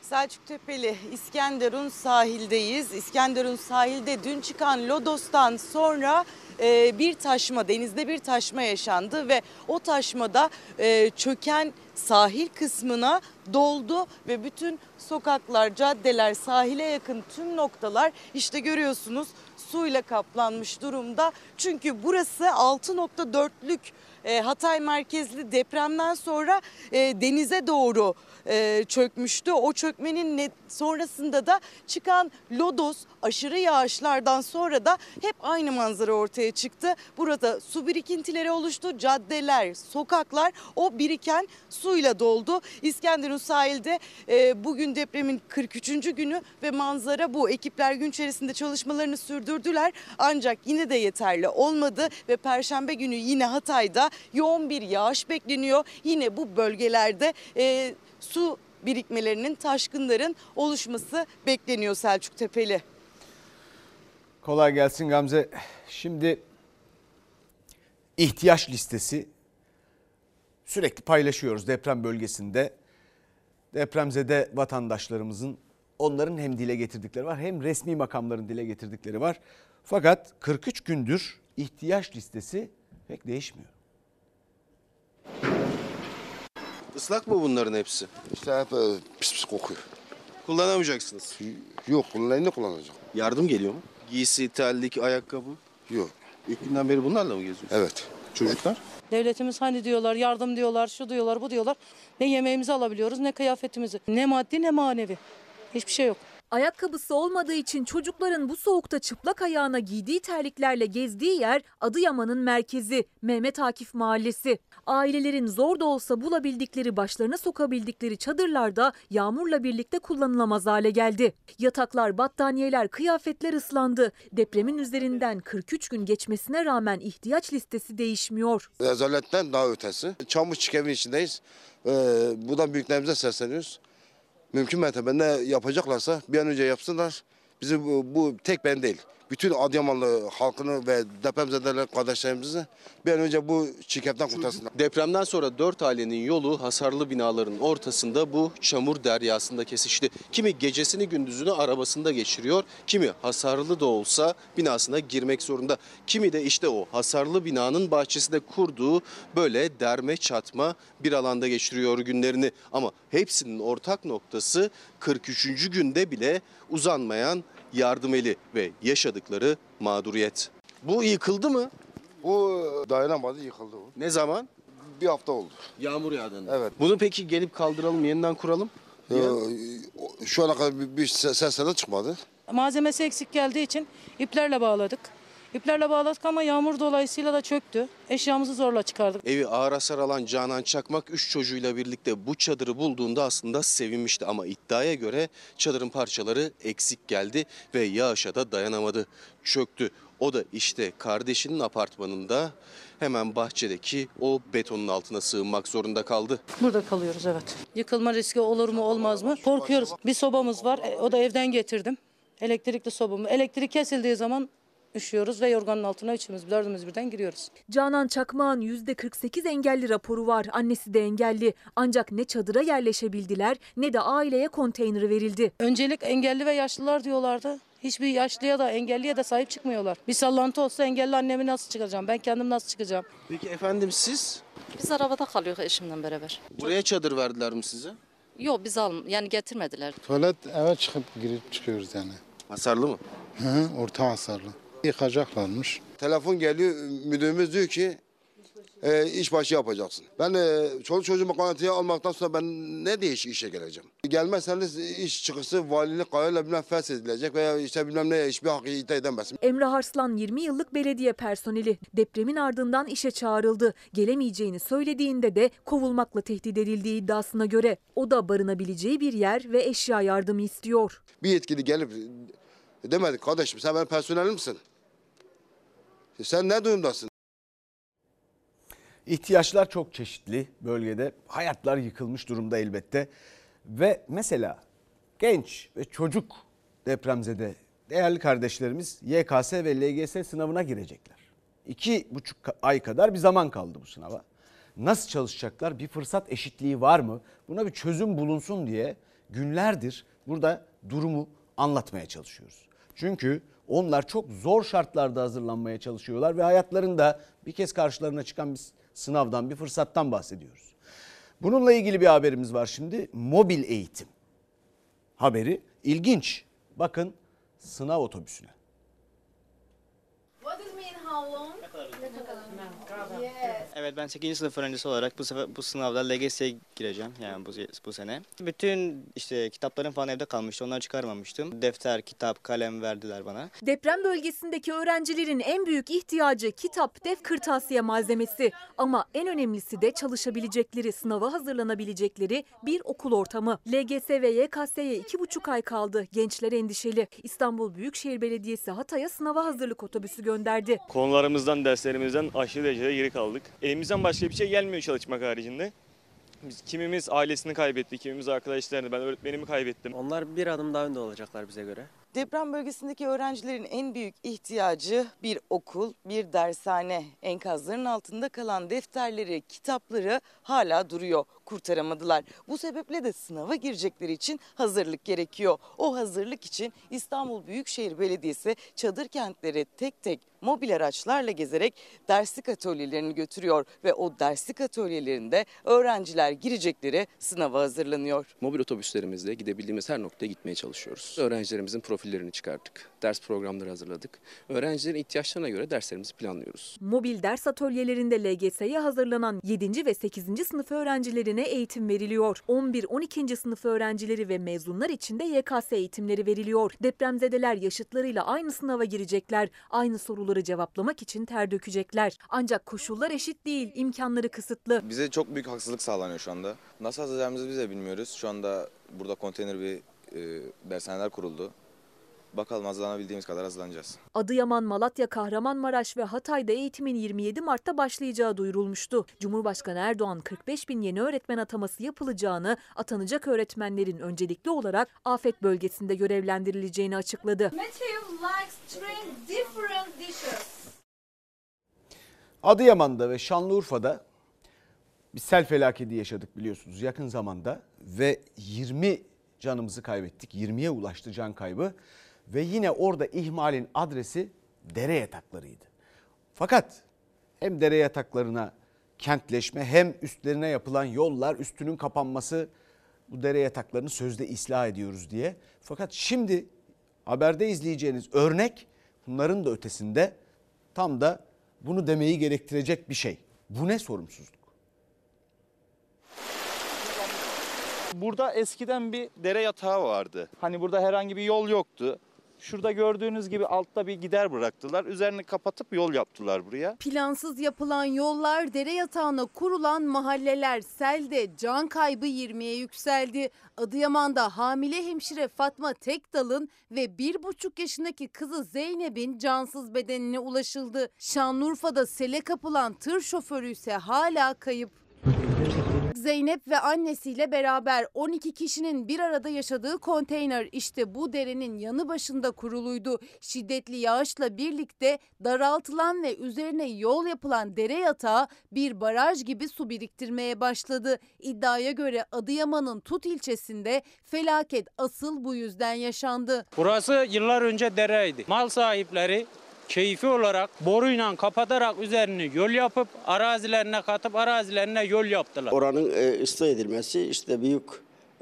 Selçuk Tepeli İskenderun sahildeyiz. İskenderun sahilde dün çıkan Lodos'tan sonra e, bir taşma, denizde bir taşma yaşandı ve o taşmada e, çöken sahil kısmına doldu ve bütün sokaklar, caddeler, sahile yakın tüm noktalar işte görüyorsunuz suyla kaplanmış durumda. Çünkü burası 6.4'lük e, Hatay merkezli depremden sonra e, denize doğru e, çökmüştü. O çökmenin net, sonrasında da çıkan lodos aşırı yağışlardan sonra da hep aynı manzara ortaya çıktı. Burada su birikintileri oluştu. Caddeler, sokaklar o biriken suyla doldu. İskenderun sahilde e, bugün depremin 43. günü ve manzara bu. Ekipler gün içerisinde çalışmalarını sürdürdüler. Ancak yine de yeterli olmadı ve perşembe günü yine Hatay'da yoğun bir yağış bekleniyor. Yine bu bölgelerde e, su birikmelerinin, taşkınların oluşması bekleniyor Selçuk Tepeli. Kolay gelsin Gamze. Şimdi ihtiyaç listesi sürekli paylaşıyoruz deprem bölgesinde. Depremzede vatandaşlarımızın onların hem dile getirdikleri var hem resmi makamların dile getirdikleri var. Fakat 43 gündür ihtiyaç listesi pek değişmiyor. Islak mı bunların hepsi? İşte hep e, pis pis kokuyor. Kullanamayacaksınız. Yok kullanayım ne kullanacak? Yardım geliyor mu? Giysi, terlik, ayakkabı. Yok. İlk günden beri bunlarla mı geziyorsunuz? Evet. Çocuklar? Devletimiz hani diyorlar yardım diyorlar şu diyorlar bu diyorlar. Ne yemeğimizi alabiliyoruz ne kıyafetimizi. Ne maddi ne manevi. Hiçbir şey yok. Ayakkabısı olmadığı için çocukların bu soğukta çıplak ayağına giydiği terliklerle gezdiği yer Adıyaman'ın merkezi Mehmet Akif Mahallesi. Ailelerin zor da olsa bulabildikleri başlarına sokabildikleri çadırlarda yağmurla birlikte kullanılamaz hale geldi. Yataklar, battaniyeler, kıyafetler ıslandı. Depremin üzerinden 43 gün geçmesine rağmen ihtiyaç listesi değişmiyor. Rezaletten daha ötesi. Çamur evin içindeyiz. Ee, buradan büyüklerimize sesleniyoruz. Mümkün mertebede yapacaklarsa bir an önce yapsınlar. Bizi bu, bu tek ben değil. Bütün Adıyamanlı halkını ve depremzedeler kardeşlerimizi bir an önce bu çirkeften kurtarsınlar. Depremden sonra dört ailenin yolu hasarlı binaların ortasında bu çamur deryasında kesişti. Kimi gecesini gündüzünü arabasında geçiriyor, kimi hasarlı da olsa binasına girmek zorunda. Kimi de işte o hasarlı binanın bahçesinde kurduğu böyle derme çatma bir alanda geçiriyor günlerini. Ama hepsinin ortak noktası 43. günde bile uzanmayan yardım eli ve yaşadıkları mağduriyet. Bu yıkıldı mı? Bu dayanamadı yıkıldı bu. Ne zaman? Bir hafta oldu. Yağmur yağdığında. Evet. Bunu peki gelip kaldıralım, yeniden kuralım? Ee, şu ana kadar bir, bir sesler de çıkmadı. Malzemesi eksik geldiği için iplerle bağladık. İplerle bağladık ama yağmur dolayısıyla da çöktü. Eşyamızı zorla çıkardık. Evi ağır hasar alan Canan Çakmak 3 çocuğuyla birlikte bu çadırı bulduğunda aslında sevinmişti. Ama iddiaya göre çadırın parçaları eksik geldi ve yağışa da dayanamadı. Çöktü. O da işte kardeşinin apartmanında hemen bahçedeki o betonun altına sığınmak zorunda kaldı. Burada kalıyoruz evet. Yıkılma riski olur mu olmaz mı? Korkuyoruz. Bir sobamız var. e, O da evden getirdim. Elektrikli sobamı. Elektrik kesildiği zaman üşüyoruz ve yorganın altına üçümüz dördümüz birden giriyoruz. Canan Çakmağ'ın %48 engelli raporu var. Annesi de engelli. Ancak ne çadıra yerleşebildiler ne de aileye konteyner verildi. Öncelik engelli ve yaşlılar diyorlardı. Hiçbir yaşlıya da engelliye de sahip çıkmıyorlar. Bir sallantı olsa engelli annemi nasıl çıkacağım? Ben kendim nasıl çıkacağım? Peki efendim siz Biz arabada kalıyoruz eşimle beraber. buraya çadır verdiler mi size? Yok biz al yani getirmediler. Tuvalet eve çıkıp girip çıkıyoruz yani. Hasarlı mı? Hı hı, orta hasarlı. Yıkacaklarmış. Telefon geliyor müdürümüz diyor ki e, işbaşı yapacaksın. Ben e, çoluk çocuğumu karantinaya almaktan sonra ben ne diye iş, işe geleceğim? Gelmezseniz iş çıkısı valilik kararıyla bilmem feshedilecek veya işte bilmem ne hiçbir hakkı iddia edemezsin. Emrah Arslan 20 yıllık belediye personeli depremin ardından işe çağrıldı. Gelemeyeceğini söylediğinde de kovulmakla tehdit edildiği iddiasına göre o da barınabileceği bir yer ve eşya yardımı istiyor. Bir yetkili gelip demedi kardeşim sen benim personelim misin? Sen ne durumdasın? İhtiyaçlar çok çeşitli bölgede. Hayatlar yıkılmış durumda elbette. Ve mesela genç ve çocuk depremzede değerli kardeşlerimiz YKS ve LGS sınavına girecekler. İki buçuk ay kadar bir zaman kaldı bu sınava. Nasıl çalışacaklar? Bir fırsat eşitliği var mı? Buna bir çözüm bulunsun diye günlerdir burada durumu anlatmaya çalışıyoruz. Çünkü onlar çok zor şartlarda hazırlanmaya çalışıyorlar ve hayatlarında bir kez karşılarına çıkan bir sınavdan, bir fırsattan bahsediyoruz. Bununla ilgili bir haberimiz var şimdi. Mobil eğitim haberi ilginç. Bakın sınav otobüsüne. What does mean how long? Evet ben 8. sınıf öğrencisi olarak bu sefer bu sınavda LGS'ye gireceğim yani bu, bu sene. Bütün işte kitaplarım falan evde kalmıştı onları çıkarmamıştım. Defter, kitap, kalem verdiler bana. Deprem bölgesindeki öğrencilerin en büyük ihtiyacı kitap, def, kırtasiye malzemesi. Ama en önemlisi de çalışabilecekleri, sınava hazırlanabilecekleri bir okul ortamı. LGS ve YKS'ye iki buçuk ay kaldı. Gençler endişeli. İstanbul Büyükşehir Belediyesi Hatay'a sınava hazırlık otobüsü gönderdi. Konularımızdan, derslerimizden aşırı derecede geri kaldık. Elimizden başka bir şey gelmiyor çalışmak haricinde. Biz kimimiz ailesini kaybetti, kimimiz arkadaşlarını, ben öğretmenimi kaybettim. Onlar bir adım daha önde olacaklar bize göre. Deprem bölgesindeki öğrencilerin en büyük ihtiyacı bir okul, bir dershane. Enkazların altında kalan defterleri, kitapları hala duruyor. Kurtaramadılar. Bu sebeple de sınava girecekleri için hazırlık gerekiyor. O hazırlık için İstanbul Büyükşehir Belediyesi çadır kentleri tek tek mobil araçlarla gezerek derslik atölyelerini götürüyor ve o derslik atölyelerinde öğrenciler girecekleri sınava hazırlanıyor. Mobil otobüslerimizle gidebildiğimiz her noktaya gitmeye çalışıyoruz. Öğrencilerimizin profillerini çıkarttık. Ders programları hazırladık. Öğrencilerin ihtiyaçlarına göre derslerimizi planlıyoruz. Mobil ders atölyelerinde LGS'ye hazırlanan 7. ve 8. sınıf öğrencilerine eğitim veriliyor. 11-12. sınıf öğrencileri ve mezunlar için de YKS eğitimleri veriliyor. Depremzedeler yaşıtlarıyla aynı sınava girecekler. Aynı soruları cevaplamak için ter dökecekler. Ancak koşullar eşit değil, imkanları kısıtlı. Bize çok büyük haksızlık sağlanıyor şu anda. Nasıl hazırlayacağımızı biz de bilmiyoruz. Şu anda burada konteyner bir e, dershaneler kuruldu. Bakalım hazırlanabildiğimiz kadar hazırlanacağız. Adıyaman, Malatya, Kahramanmaraş ve Hatay'da eğitimin 27 Mart'ta başlayacağı duyurulmuştu. Cumhurbaşkanı Erdoğan 45 bin yeni öğretmen ataması yapılacağını, atanacak öğretmenlerin öncelikli olarak afet bölgesinde görevlendirileceğini açıkladı. Adıyaman'da ve Şanlıurfa'da bir sel felaketi yaşadık biliyorsunuz yakın zamanda ve 20 canımızı kaybettik. 20'ye ulaştı can kaybı ve yine orada ihmalin adresi dere yataklarıydı. Fakat hem dere yataklarına kentleşme hem üstlerine yapılan yollar üstünün kapanması bu dere yataklarını sözde ıslah ediyoruz diye. Fakat şimdi haberde izleyeceğiniz örnek bunların da ötesinde tam da bunu demeyi gerektirecek bir şey. Bu ne sorumsuzluk? Burada eskiden bir dere yatağı vardı. Hani burada herhangi bir yol yoktu. Şurada gördüğünüz gibi altta bir gider bıraktılar. Üzerini kapatıp yol yaptılar buraya. Plansız yapılan yollar, dere yatağına kurulan mahalleler selde can kaybı 20'ye yükseldi. Adıyaman'da hamile hemşire Fatma Tekdal'ın ve bir buçuk yaşındaki kızı Zeynep'in cansız bedenine ulaşıldı. Şanlıurfa'da sele kapılan tır şoförü ise hala kayıp. Zeynep ve annesiyle beraber 12 kişinin bir arada yaşadığı konteyner işte bu derenin yanı başında kuruluydu. Şiddetli yağışla birlikte daraltılan ve üzerine yol yapılan dere yatağı bir baraj gibi su biriktirmeye başladı. İddiaya göre Adıyaman'ın Tut ilçesinde felaket asıl bu yüzden yaşandı. Burası yıllar önce dereydi. Mal sahipleri keyfi olarak boruyla kapatarak üzerini yol yapıp arazilerine katıp arazilerine yol yaptılar. Oranın e, ıslah edilmesi işte büyük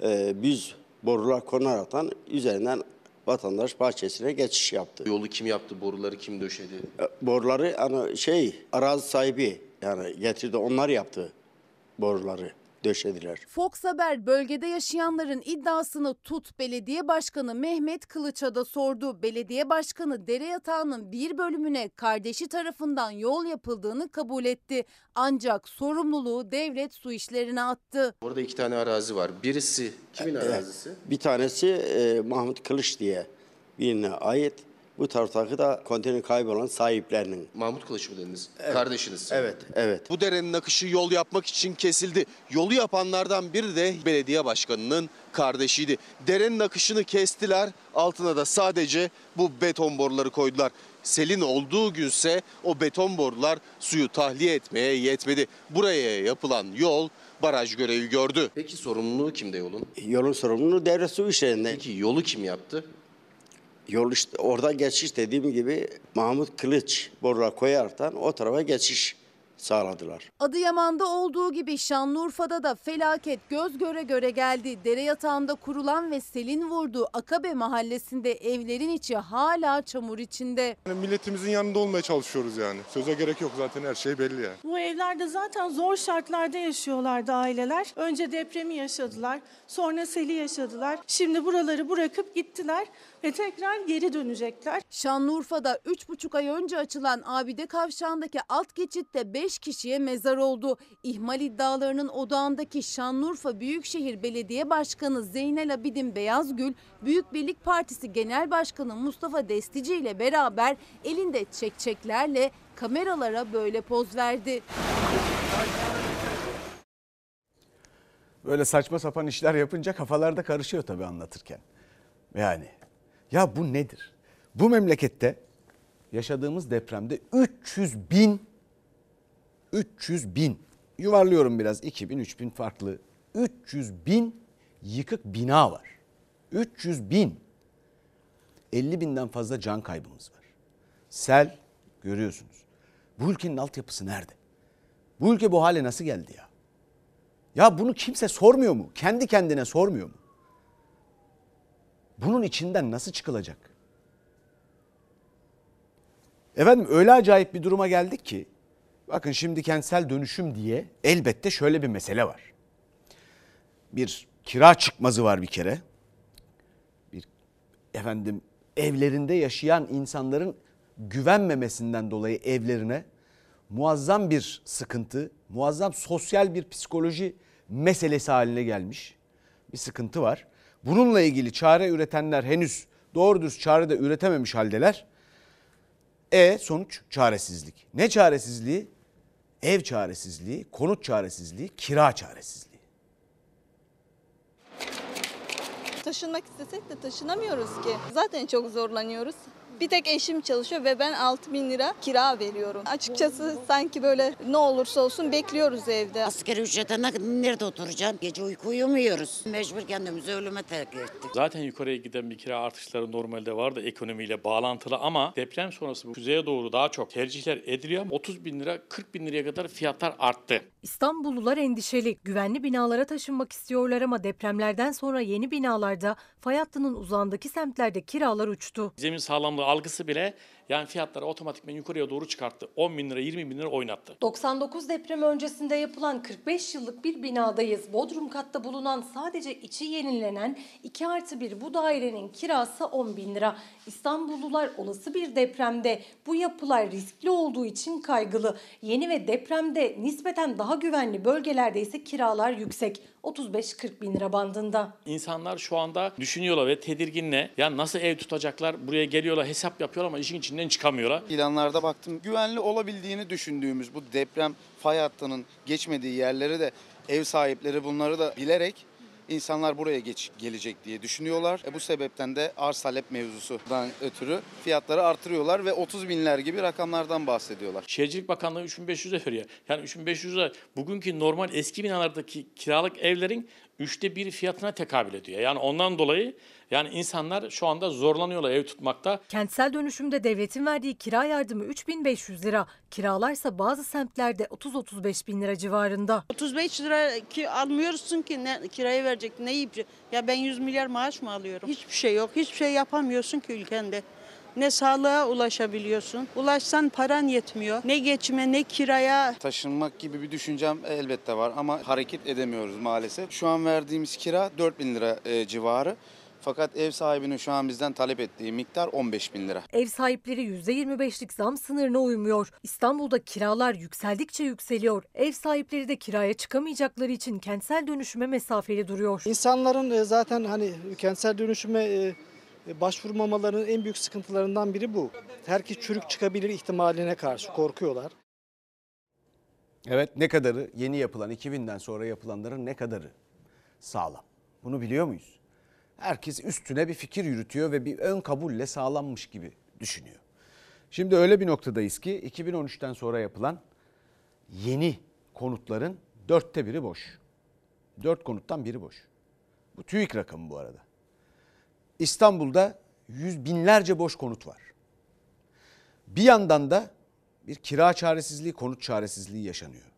e, büz borular konaraktan üzerinden vatandaş bahçesine geçiş yaptı. Yolu kim yaptı, boruları kim döşedi? E, Boruları hani şey arazi sahibi Yani getirdi onlar yaptı boruları döşediler. Fox Haber bölgede yaşayanların iddiasını Tut Belediye Başkanı Mehmet Kılıç'a da sordu. Belediye Başkanı dere yatağının bir bölümüne kardeşi tarafından yol yapıldığını kabul etti. Ancak sorumluluğu devlet su işlerine attı. Orada iki tane arazi var. Birisi kimin arazisi? Bir tanesi e, Mahmut Kılıç diye birine ait. Bu taraftaki da konteyner kaybolan sahiplerinin. Mahmut Kılıç mı dediniz? Kardeşiniz. Evet, evet. Bu derenin akışı yol yapmak için kesildi. Yolu yapanlardan biri de belediye başkanının kardeşiydi. Derenin akışını kestiler. Altına da sadece bu beton boruları koydular. Selin olduğu günse o beton borular suyu tahliye etmeye yetmedi. Buraya yapılan yol baraj görevi gördü. Peki sorumluluğu kimde yolun? Yolun sorumluluğu devlet su işlerinde. Peki yolu kim yaptı? Yol işte orada geçiş dediğim gibi Mahmut Kılıç borular koyaraktan o tarafa geçiş sağladılar. Adıyaman'da olduğu gibi Şanlıurfa'da da felaket göz göre göre geldi. Dere yatağında kurulan ve selin vurduğu Akabe mahallesinde evlerin içi hala çamur içinde. Yani milletimizin yanında olmaya çalışıyoruz yani. Söze gerek yok zaten her şey belli yani. Bu evlerde zaten zor şartlarda yaşıyorlardı aileler. Önce depremi yaşadılar, sonra seli yaşadılar. Şimdi buraları bırakıp gittiler ve tekrar geri dönecekler. Şanlıurfa'da 3,5 ay önce açılan Abide Kavşağı'ndaki alt geçitte 5 kişiye mezar oldu. İhmal iddialarının odağındaki Şanlıurfa Büyükşehir Belediye Başkanı Zeynel Abidin Beyazgül, Büyük Birlik Partisi Genel Başkanı Mustafa Destici ile beraber elinde çekçeklerle kameralara böyle poz verdi. Böyle saçma sapan işler yapınca kafalarda karışıyor tabii anlatırken. Yani ya bu nedir? Bu memlekette yaşadığımız depremde 300 bin 300 bin yuvarlıyorum biraz 2000 3000 farklı 300 bin yıkık bina var. 300 bin 50 binden fazla can kaybımız var. Sel görüyorsunuz. Bu ülkenin altyapısı nerede? Bu ülke bu hale nasıl geldi ya? Ya bunu kimse sormuyor mu? Kendi kendine sormuyor mu? Bunun içinden nasıl çıkılacak? Efendim öyle acayip bir duruma geldik ki bakın şimdi kentsel dönüşüm diye elbette şöyle bir mesele var. Bir kira çıkmazı var bir kere. Bir efendim evlerinde yaşayan insanların güvenmemesinden dolayı evlerine muazzam bir sıkıntı, muazzam sosyal bir psikoloji meselesi haline gelmiş bir sıkıntı var. Bununla ilgili çare üretenler henüz doğru düz çare de üretememiş haldeler. E sonuç çaresizlik. Ne çaresizliği? Ev çaresizliği, konut çaresizliği, kira çaresizliği. Taşınmak istesek de taşınamıyoruz ki. Zaten çok zorlanıyoruz. Bir tek eşim çalışıyor ve ben 6 bin lira kira veriyorum. Açıkçası sanki böyle ne olursa olsun bekliyoruz evde. Asgari ücrete ne- nerede oturacağım? Gece uyku uyumuyoruz. Mecbur kendimizi ölüme terk ettik. Zaten yukarıya giden bir kira artışları normalde vardı ekonomiyle bağlantılı ama deprem sonrası bu kuzeye doğru daha çok tercihler ediliyor. 30 bin lira 40 bin liraya kadar fiyatlar arttı. İstanbullular endişeli. Güvenli binalara taşınmak istiyorlar ama depremlerden sonra yeni binalarda fay hattının uzağındaki semtlerde kiralar uçtu. Zemin sağlamlığı algısı bile yani fiyatları otomatikman yukarıya doğru çıkarttı. 10 bin lira 20 bin lira oynattı. 99 deprem öncesinde yapılan 45 yıllık bir binadayız. Bodrum katta bulunan sadece içi yenilenen 2 artı 1 bu dairenin kirası 10 bin lira. İstanbullular olası bir depremde bu yapılar riskli olduğu için kaygılı. Yeni ve depremde nispeten daha güvenli bölgelerde ise kiralar yüksek. 35-40 bin lira bandında. İnsanlar şu anda düşünüyorlar ve tedirginle yani nasıl ev tutacaklar buraya geliyorlar hesap yapıyorlar ama işin içinden çıkamıyorlar. İlanlarda baktım güvenli olabildiğini düşündüğümüz bu deprem fay hattının geçmediği yerlere de ev sahipleri bunları da bilerek insanlar buraya geç gelecek diye düşünüyorlar. E bu sebepten de arz talep mevzusundan ötürü fiyatları artırıyorlar ve 30 binler gibi rakamlardan bahsediyorlar. Şehircilik Bakanlığı 3500'e veriyor. Yani 3500 lira bugünkü normal eski binalardaki kiralık evlerin üçte bir fiyatına tekabül ediyor. Yani ondan dolayı yani insanlar şu anda zorlanıyorlar ev tutmakta. Kentsel dönüşümde devletin verdiği kira yardımı 3500 lira. Kiralarsa bazı semtlerde 30-35 bin lira civarında. 35 lira ki almıyorsun ki ne, kirayı verecek ne yiyecek? Ya ben 100 milyar maaş mı alıyorum? Hiçbir şey yok. Hiçbir şey yapamıyorsun ki ülkende. Ne sağlığa ulaşabiliyorsun. Ulaşsan paran yetmiyor. Ne geçime ne kiraya. Taşınmak gibi bir düşüncem elbette var ama hareket edemiyoruz maalesef. Şu an verdiğimiz kira 4000 lira e, civarı. Fakat ev sahibinin şu an bizden talep ettiği miktar 15 bin lira. Ev sahipleri %25'lik zam sınırına uymuyor. İstanbul'da kiralar yükseldikçe yükseliyor. Ev sahipleri de kiraya çıkamayacakları için kentsel dönüşüme mesafeli duruyor. İnsanların e, zaten hani kentsel dönüşüme e, başvurmamalarının en büyük sıkıntılarından biri bu. Herkes çürük çıkabilir ihtimaline karşı korkuyorlar. Evet ne kadarı yeni yapılan 2000'den sonra yapılanların ne kadarı sağlam? Bunu biliyor muyuz? Herkes üstüne bir fikir yürütüyor ve bir ön kabulle sağlanmış gibi düşünüyor. Şimdi öyle bir noktadayız ki 2013'ten sonra yapılan yeni konutların dörtte biri boş. Dört konuttan biri boş. Bu TÜİK rakamı bu arada. İstanbul'da yüz binlerce boş konut var. Bir yandan da bir kira çaresizliği, konut çaresizliği yaşanıyor.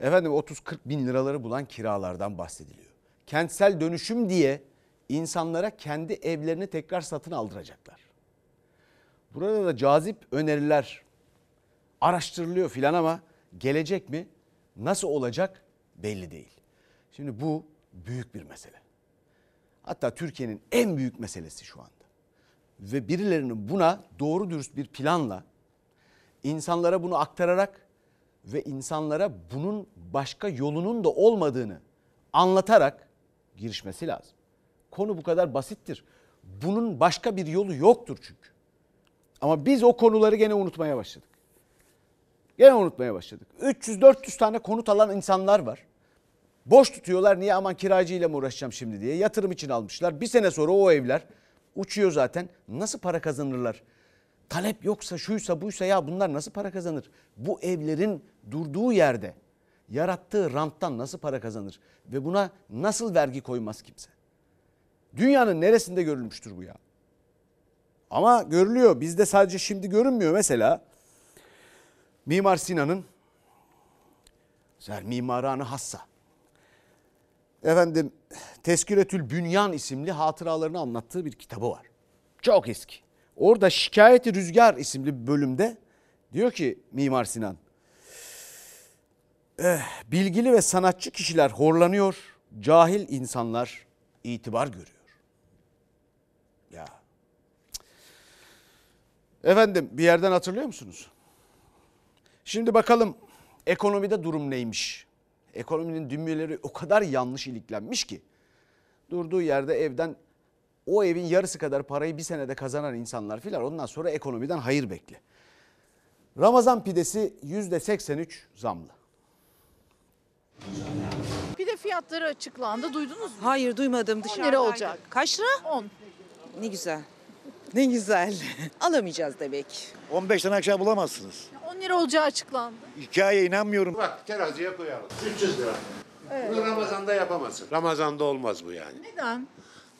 Efendim 30-40 bin liraları bulan kiralardan bahsediliyor. Kentsel dönüşüm diye insanlara kendi evlerini tekrar satın aldıracaklar. Burada da cazip öneriler araştırılıyor filan ama gelecek mi? Nasıl olacak belli değil. Şimdi bu büyük bir mesele. Hatta Türkiye'nin en büyük meselesi şu anda. Ve birilerinin buna doğru dürüst bir planla insanlara bunu aktararak ve insanlara bunun başka yolunun da olmadığını anlatarak girişmesi lazım. Konu bu kadar basittir. Bunun başka bir yolu yoktur çünkü. Ama biz o konuları gene unutmaya başladık. Gene unutmaya başladık. 300-400 tane konut alan insanlar var. Boş tutuyorlar niye aman kiracıyla mı uğraşacağım şimdi diye. Yatırım için almışlar. Bir sene sonra o evler uçuyor zaten. Nasıl para kazanırlar? Talep yoksa şuysa buysa ya bunlar nasıl para kazanır? Bu evlerin durduğu yerde yarattığı ranttan nasıl para kazanır? Ve buna nasıl vergi koymaz kimse? Dünyanın neresinde görülmüştür bu ya? Ama görülüyor. Bizde sadece şimdi görünmüyor. Mesela Mimar Sinan'ın Mimaranı Hassa. Efendim Tesküretül Bünyan isimli hatıralarını anlattığı bir kitabı var. Çok eski. Orada Şikayeti Rüzgar isimli bir bölümde diyor ki Mimar Sinan. Eh, bilgili ve sanatçı kişiler horlanıyor, cahil insanlar itibar görüyor. Ya. Efendim bir yerden hatırlıyor musunuz? Şimdi bakalım ekonomide durum neymiş? Ekonominin düğmeleri o kadar yanlış iliklenmiş ki durduğu yerde evden o evin yarısı kadar parayı bir senede kazanan insanlar filan ondan sonra ekonomiden hayır bekle. Ramazan pidesi %83 zamlı. Pide fiyatları açıklandı. Duydunuz mu? Hayır duymadım 10 dışarıda. lira olacak. Kaç lira? 10. Ne güzel. Ne güzel. *laughs* Alamayacağız demek. 15'ten aşağı bulamazsınız. 10 lira olacağı açıklandı. Hikayeye inanmıyorum. Bak teraziye koyalım. 300 lira. Evet. Bunu Ramazan'da yapamazsın. Ramazan'da olmaz bu yani. Neden?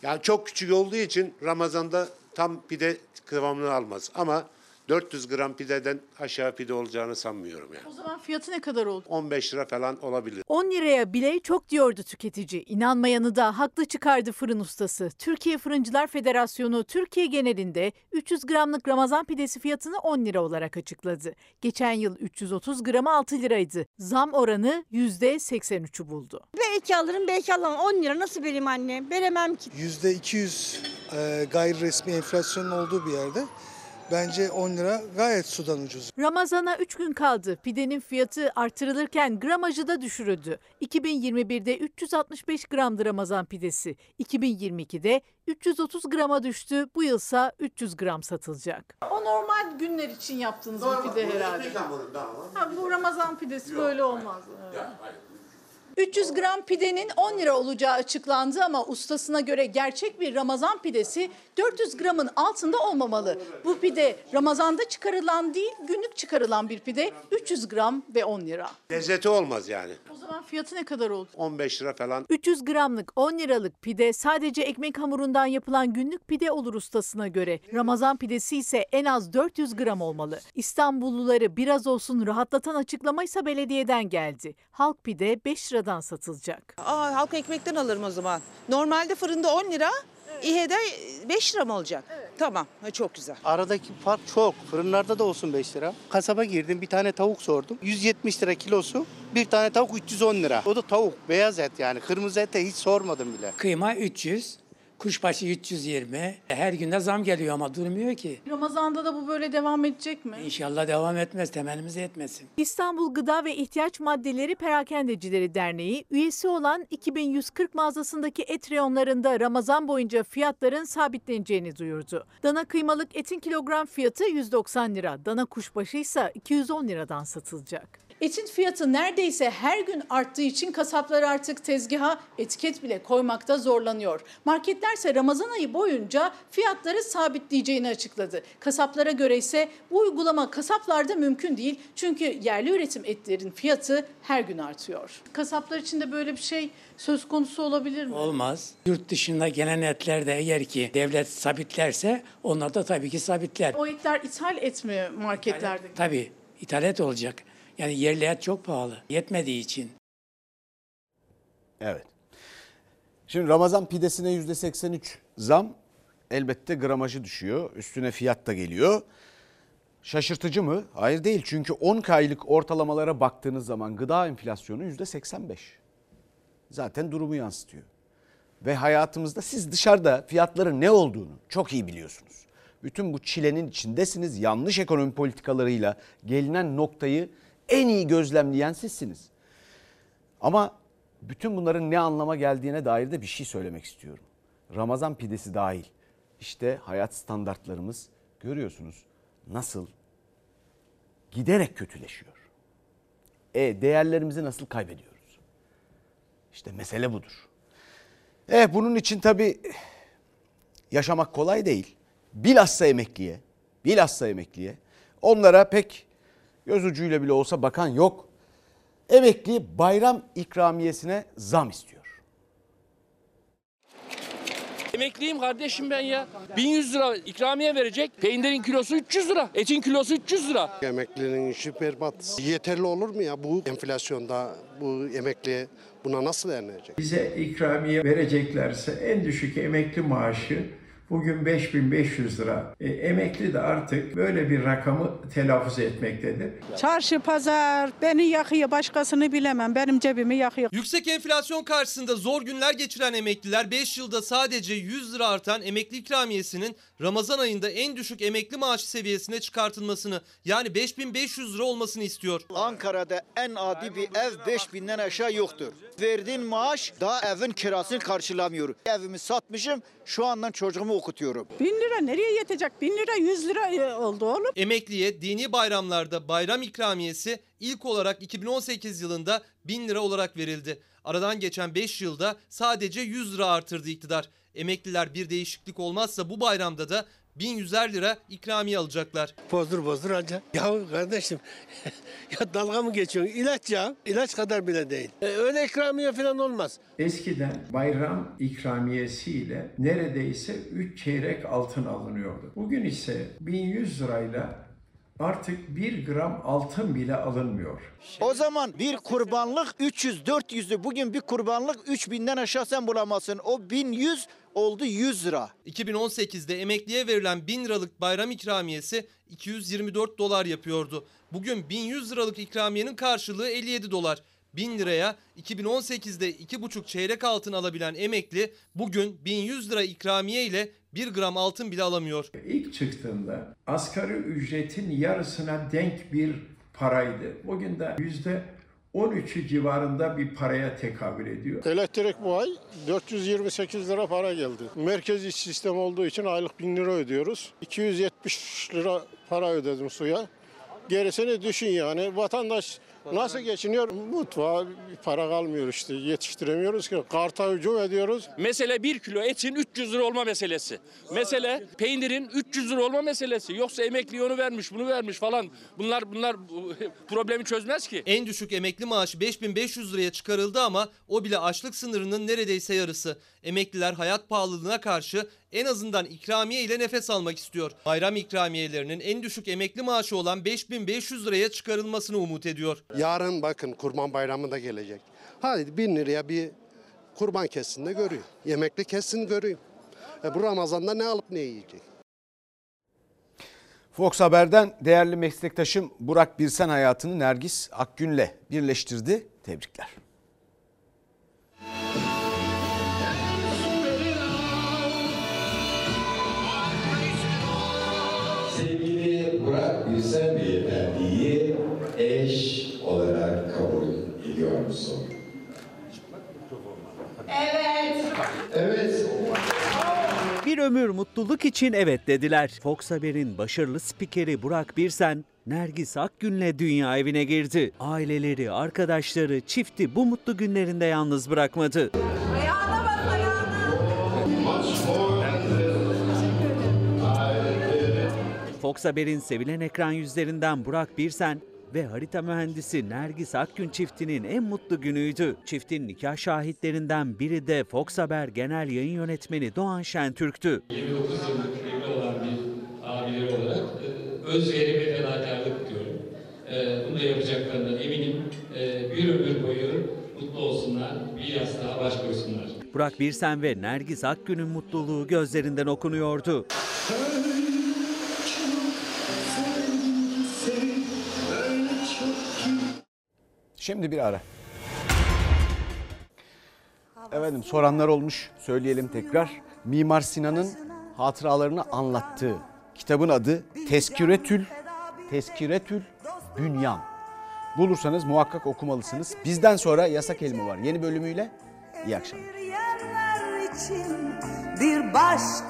Yani çok küçük olduğu için Ramazan'da tam pide kıvamını almaz. Ama 400 gram pideden aşağı pide olacağını sanmıyorum yani. O zaman fiyatı ne kadar oldu? 15 lira falan olabilir. 10 liraya bile çok diyordu tüketici. İnanmayanı da haklı çıkardı fırın ustası. Türkiye Fırıncılar Federasyonu Türkiye genelinde 300 gramlık Ramazan pidesi fiyatını 10 lira olarak açıkladı. Geçen yıl 330 gramı 6 liraydı. Zam oranı %83'ü buldu. Belki alırım belki alamam. 10 lira nasıl vereyim anne? Veremem ki. %200 e, gayri resmi enflasyonun olduğu bir yerde bence 10 lira gayet sudan ucuz. Ramazana 3 gün kaldı. Pidenin fiyatı artırılırken gramajı da düşürüldü. 2021'de 365 gramdı Ramazan pidesi. 2022'de 330 grama düştü. Bu yılsa 300 gram satılacak. O normal günler için yaptığınız bir pide herhalde. Ha, bu Ramazan pidesi böyle olmaz. Evet. 300 gram pidenin 10 lira olacağı açıklandı ama ustasına göre gerçek bir Ramazan pidesi 400 gramın altında olmamalı. Bu pide Ramazan'da çıkarılan değil günlük çıkarılan bir pide 300 gram ve 10 lira. Lezzeti olmaz yani. O zaman fiyatı ne kadar oldu? 15 lira falan. 300 gramlık 10 liralık pide sadece ekmek hamurundan yapılan günlük pide olur ustasına göre. Ramazan pidesi ise en az 400 gram olmalı. İstanbulluları biraz olsun rahatlatan açıklama ise belediyeden geldi. Halk pide 5 liradan satılacak. Aa, halk ekmekten alırım o zaman. Normalde fırında 10 lira. İHE'de 5 lira mı olacak? Tamam ha, çok güzel. Aradaki fark çok. Fırınlarda da olsun 5 lira. Kasaba girdim bir tane tavuk sordum. 170 lira kilosu. Bir tane tavuk 310 lira. O da tavuk. Beyaz et yani. Kırmızı ete hiç sormadım bile. Kıyma 300, kuşbaşı 320. Her günde zam geliyor ama durmuyor ki. Ramazan'da da bu böyle devam edecek mi? İnşallah devam etmez, temelimize etmesin. İstanbul Gıda ve İhtiyaç Maddeleri Perakendecileri Derneği üyesi olan 2140 mağazasındaki et reyonlarında Ramazan boyunca fiyatların sabitleneceğini duyurdu. Dana kıymalık etin kilogram fiyatı 190 lira, dana kuşbaşı ise 210 liradan satılacak. Etin fiyatı neredeyse her gün arttığı için kasaplar artık tezgaha etiket bile koymakta zorlanıyor. Marketlerse Ramazan ayı boyunca fiyatları sabitleyeceğini açıkladı. Kasaplara göre ise bu uygulama kasaplarda mümkün değil. Çünkü yerli üretim etlerin fiyatı her gün artıyor. Kasaplar için de böyle bir şey söz konusu olabilir mi? Olmaz. Yurt dışında gelen etler de eğer ki devlet sabitlerse onlar da tabii ki sabitler. O etler ithal et mi marketlerde? Tabii ithalat olacak. Yani yerli et çok pahalı. Yetmediği için. Evet. Şimdi Ramazan pidesine %83 zam elbette gramajı düşüyor. Üstüne fiyat da geliyor. Şaşırtıcı mı? Hayır değil. Çünkü 10 aylık ortalamalara baktığınız zaman gıda enflasyonu %85. Zaten durumu yansıtıyor. Ve hayatımızda siz dışarıda fiyatların ne olduğunu çok iyi biliyorsunuz. Bütün bu çilenin içindesiniz. Yanlış ekonomi politikalarıyla gelinen noktayı en iyi gözlemleyen sizsiniz. Ama bütün bunların ne anlama geldiğine dair de bir şey söylemek istiyorum. Ramazan pidesi dahil. İşte hayat standartlarımız görüyorsunuz nasıl giderek kötüleşiyor. E değerlerimizi nasıl kaybediyoruz? İşte mesele budur. E bunun için tabii yaşamak kolay değil. Bilhassa emekliye, bilhassa emekliye. Onlara pek göz ucuyla bile olsa bakan yok. Emekli bayram ikramiyesine zam istiyor. Emekliyim kardeşim ben ya. 1100 lira ikramiye verecek. Peynirin kilosu 300 lira. Etin kilosu 300 lira. Emeklinin işi berbat. Yeterli olur mu ya bu enflasyonda bu emekliye buna nasıl dayanacak? Bize ikramiye vereceklerse en düşük emekli maaşı bugün 5500 lira. E, emekli de artık böyle bir rakamı telaffuz etmektedir. Çarşı pazar beni yakıyor başkasını bilemem. Benim cebimi yakıyor. Yüksek enflasyon karşısında zor günler geçiren emekliler 5 yılda sadece 100 lira artan emekli ikramiyesinin Ramazan ayında en düşük emekli maaşı seviyesine çıkartılmasını yani 5500 lira olmasını istiyor. Ankara'da en adi bir ev 5000'den aşağı yoktur. Verdiğin maaş daha evin kirasını karşılamıyor. Evimi satmışım şu andan çocuğumu okutuyorum. Bin lira nereye yetecek? Bin lira yüz lira e, oldu oğlum. Emekliye dini bayramlarda bayram ikramiyesi ilk olarak 2018 yılında 1000 lira olarak verildi. Aradan geçen 5 yılda sadece 100 lira artırdı iktidar. Emekliler bir değişiklik olmazsa bu bayramda da 1100'er lira ikramiye alacaklar. Bozdur bozdur alacak. Ya kardeşim *laughs* ya dalga mı geçiyorsun? İlaç ya. İlaç kadar bile değil. E, öyle ikramiye falan olmaz. Eskiden bayram ikramiyesiyle neredeyse 3 çeyrek altın alınıyordu. Bugün ise 1100 lirayla artık 1 gram altın bile alınmıyor. O zaman bir kurbanlık 300-400'lü bugün bir kurbanlık 3000'den aşağı sen bulamazsın. O 1100 oldu 100 lira. 2018'de emekliye verilen 1000 liralık bayram ikramiyesi 224 dolar yapıyordu. Bugün 1100 liralık ikramiyenin karşılığı 57 dolar. 1000 liraya 2018'de 2,5 çeyrek altın alabilen emekli bugün 1100 lira ikramiye ile 1 gram altın bile alamıyor. İlk çıktığında asgari ücretin yarısına denk bir paraydı. Bugün de yüzde 13'ü civarında bir paraya tekabül ediyor. Elektrik bu ay 428 lira para geldi. Merkez iş sistem olduğu için aylık 1000 lira ödüyoruz. 270 lira para ödedim suya. Gerisini düşün yani vatandaş nasıl geçiniyor? Mutfağa para kalmıyor işte yetiştiremiyoruz ki. Karta hücum ediyoruz. Mesele 1 kilo etin 300 lira olma meselesi. Mesele peynirin 300 lira olma meselesi. Yoksa emekli onu vermiş bunu vermiş falan. Bunlar bunlar problemi çözmez ki. En düşük emekli maaşı 5500 liraya çıkarıldı ama o bile açlık sınırının neredeyse yarısı. Emekliler hayat pahalılığına karşı en azından ikramiye ile nefes almak istiyor. Bayram ikramiyelerinin en düşük emekli maaşı olan 5500 liraya çıkarılmasını umut ediyor. Yarın bakın kurban bayramı da gelecek. Hadi bin liraya bir kurban kessin de göreyim. Yemekli kessin göreyim. E bu Ramazan'da ne alıp ne yiyecek? Fox Haber'den değerli meslektaşım Burak Birsen hayatını Nergis Akgün'le birleştirdi. Tebrikler. Burak Birsen Beyefendi'yi eş olarak kabul ediyor musun? Evet. Evet. Bir ömür mutluluk için evet dediler. Fox Haber'in başarılı spikeri Burak Birsen, Nergis Akgün'le dünya evine girdi. Aileleri, arkadaşları çifti bu mutlu günlerinde yalnız bırakmadı. Fox Haber'in sevilen ekran yüzlerinden Burak Birsen ve harita mühendisi Nergis Akgün çiftinin en mutlu günüydü. Çiftin nikah şahitlerinden biri de Fox Haber Genel Yayın Yönetmeni Doğan Şentürk'tü. 29 yıllık evli olan bir abileri olarak e, özveri ve fedakarlık diyorum. E, Bunu da yapacaklarından eminim. E, Bir ömür boyu mutlu olsunlar, bir yastığa baş koysunlar. Burak Birsen ve Nergis Akgün'ün mutluluğu gözlerinden okunuyordu. Şimdi bir ara. Efendim soranlar olmuş söyleyelim tekrar. Mimar Sinan'ın hatıralarını anlattığı kitabın adı Tezkiretül Tezkiretül Bünyan. Bulursanız muhakkak okumalısınız. Bizden sonra Yasak Elma var. Yeni bölümüyle iyi akşamlar. bir başka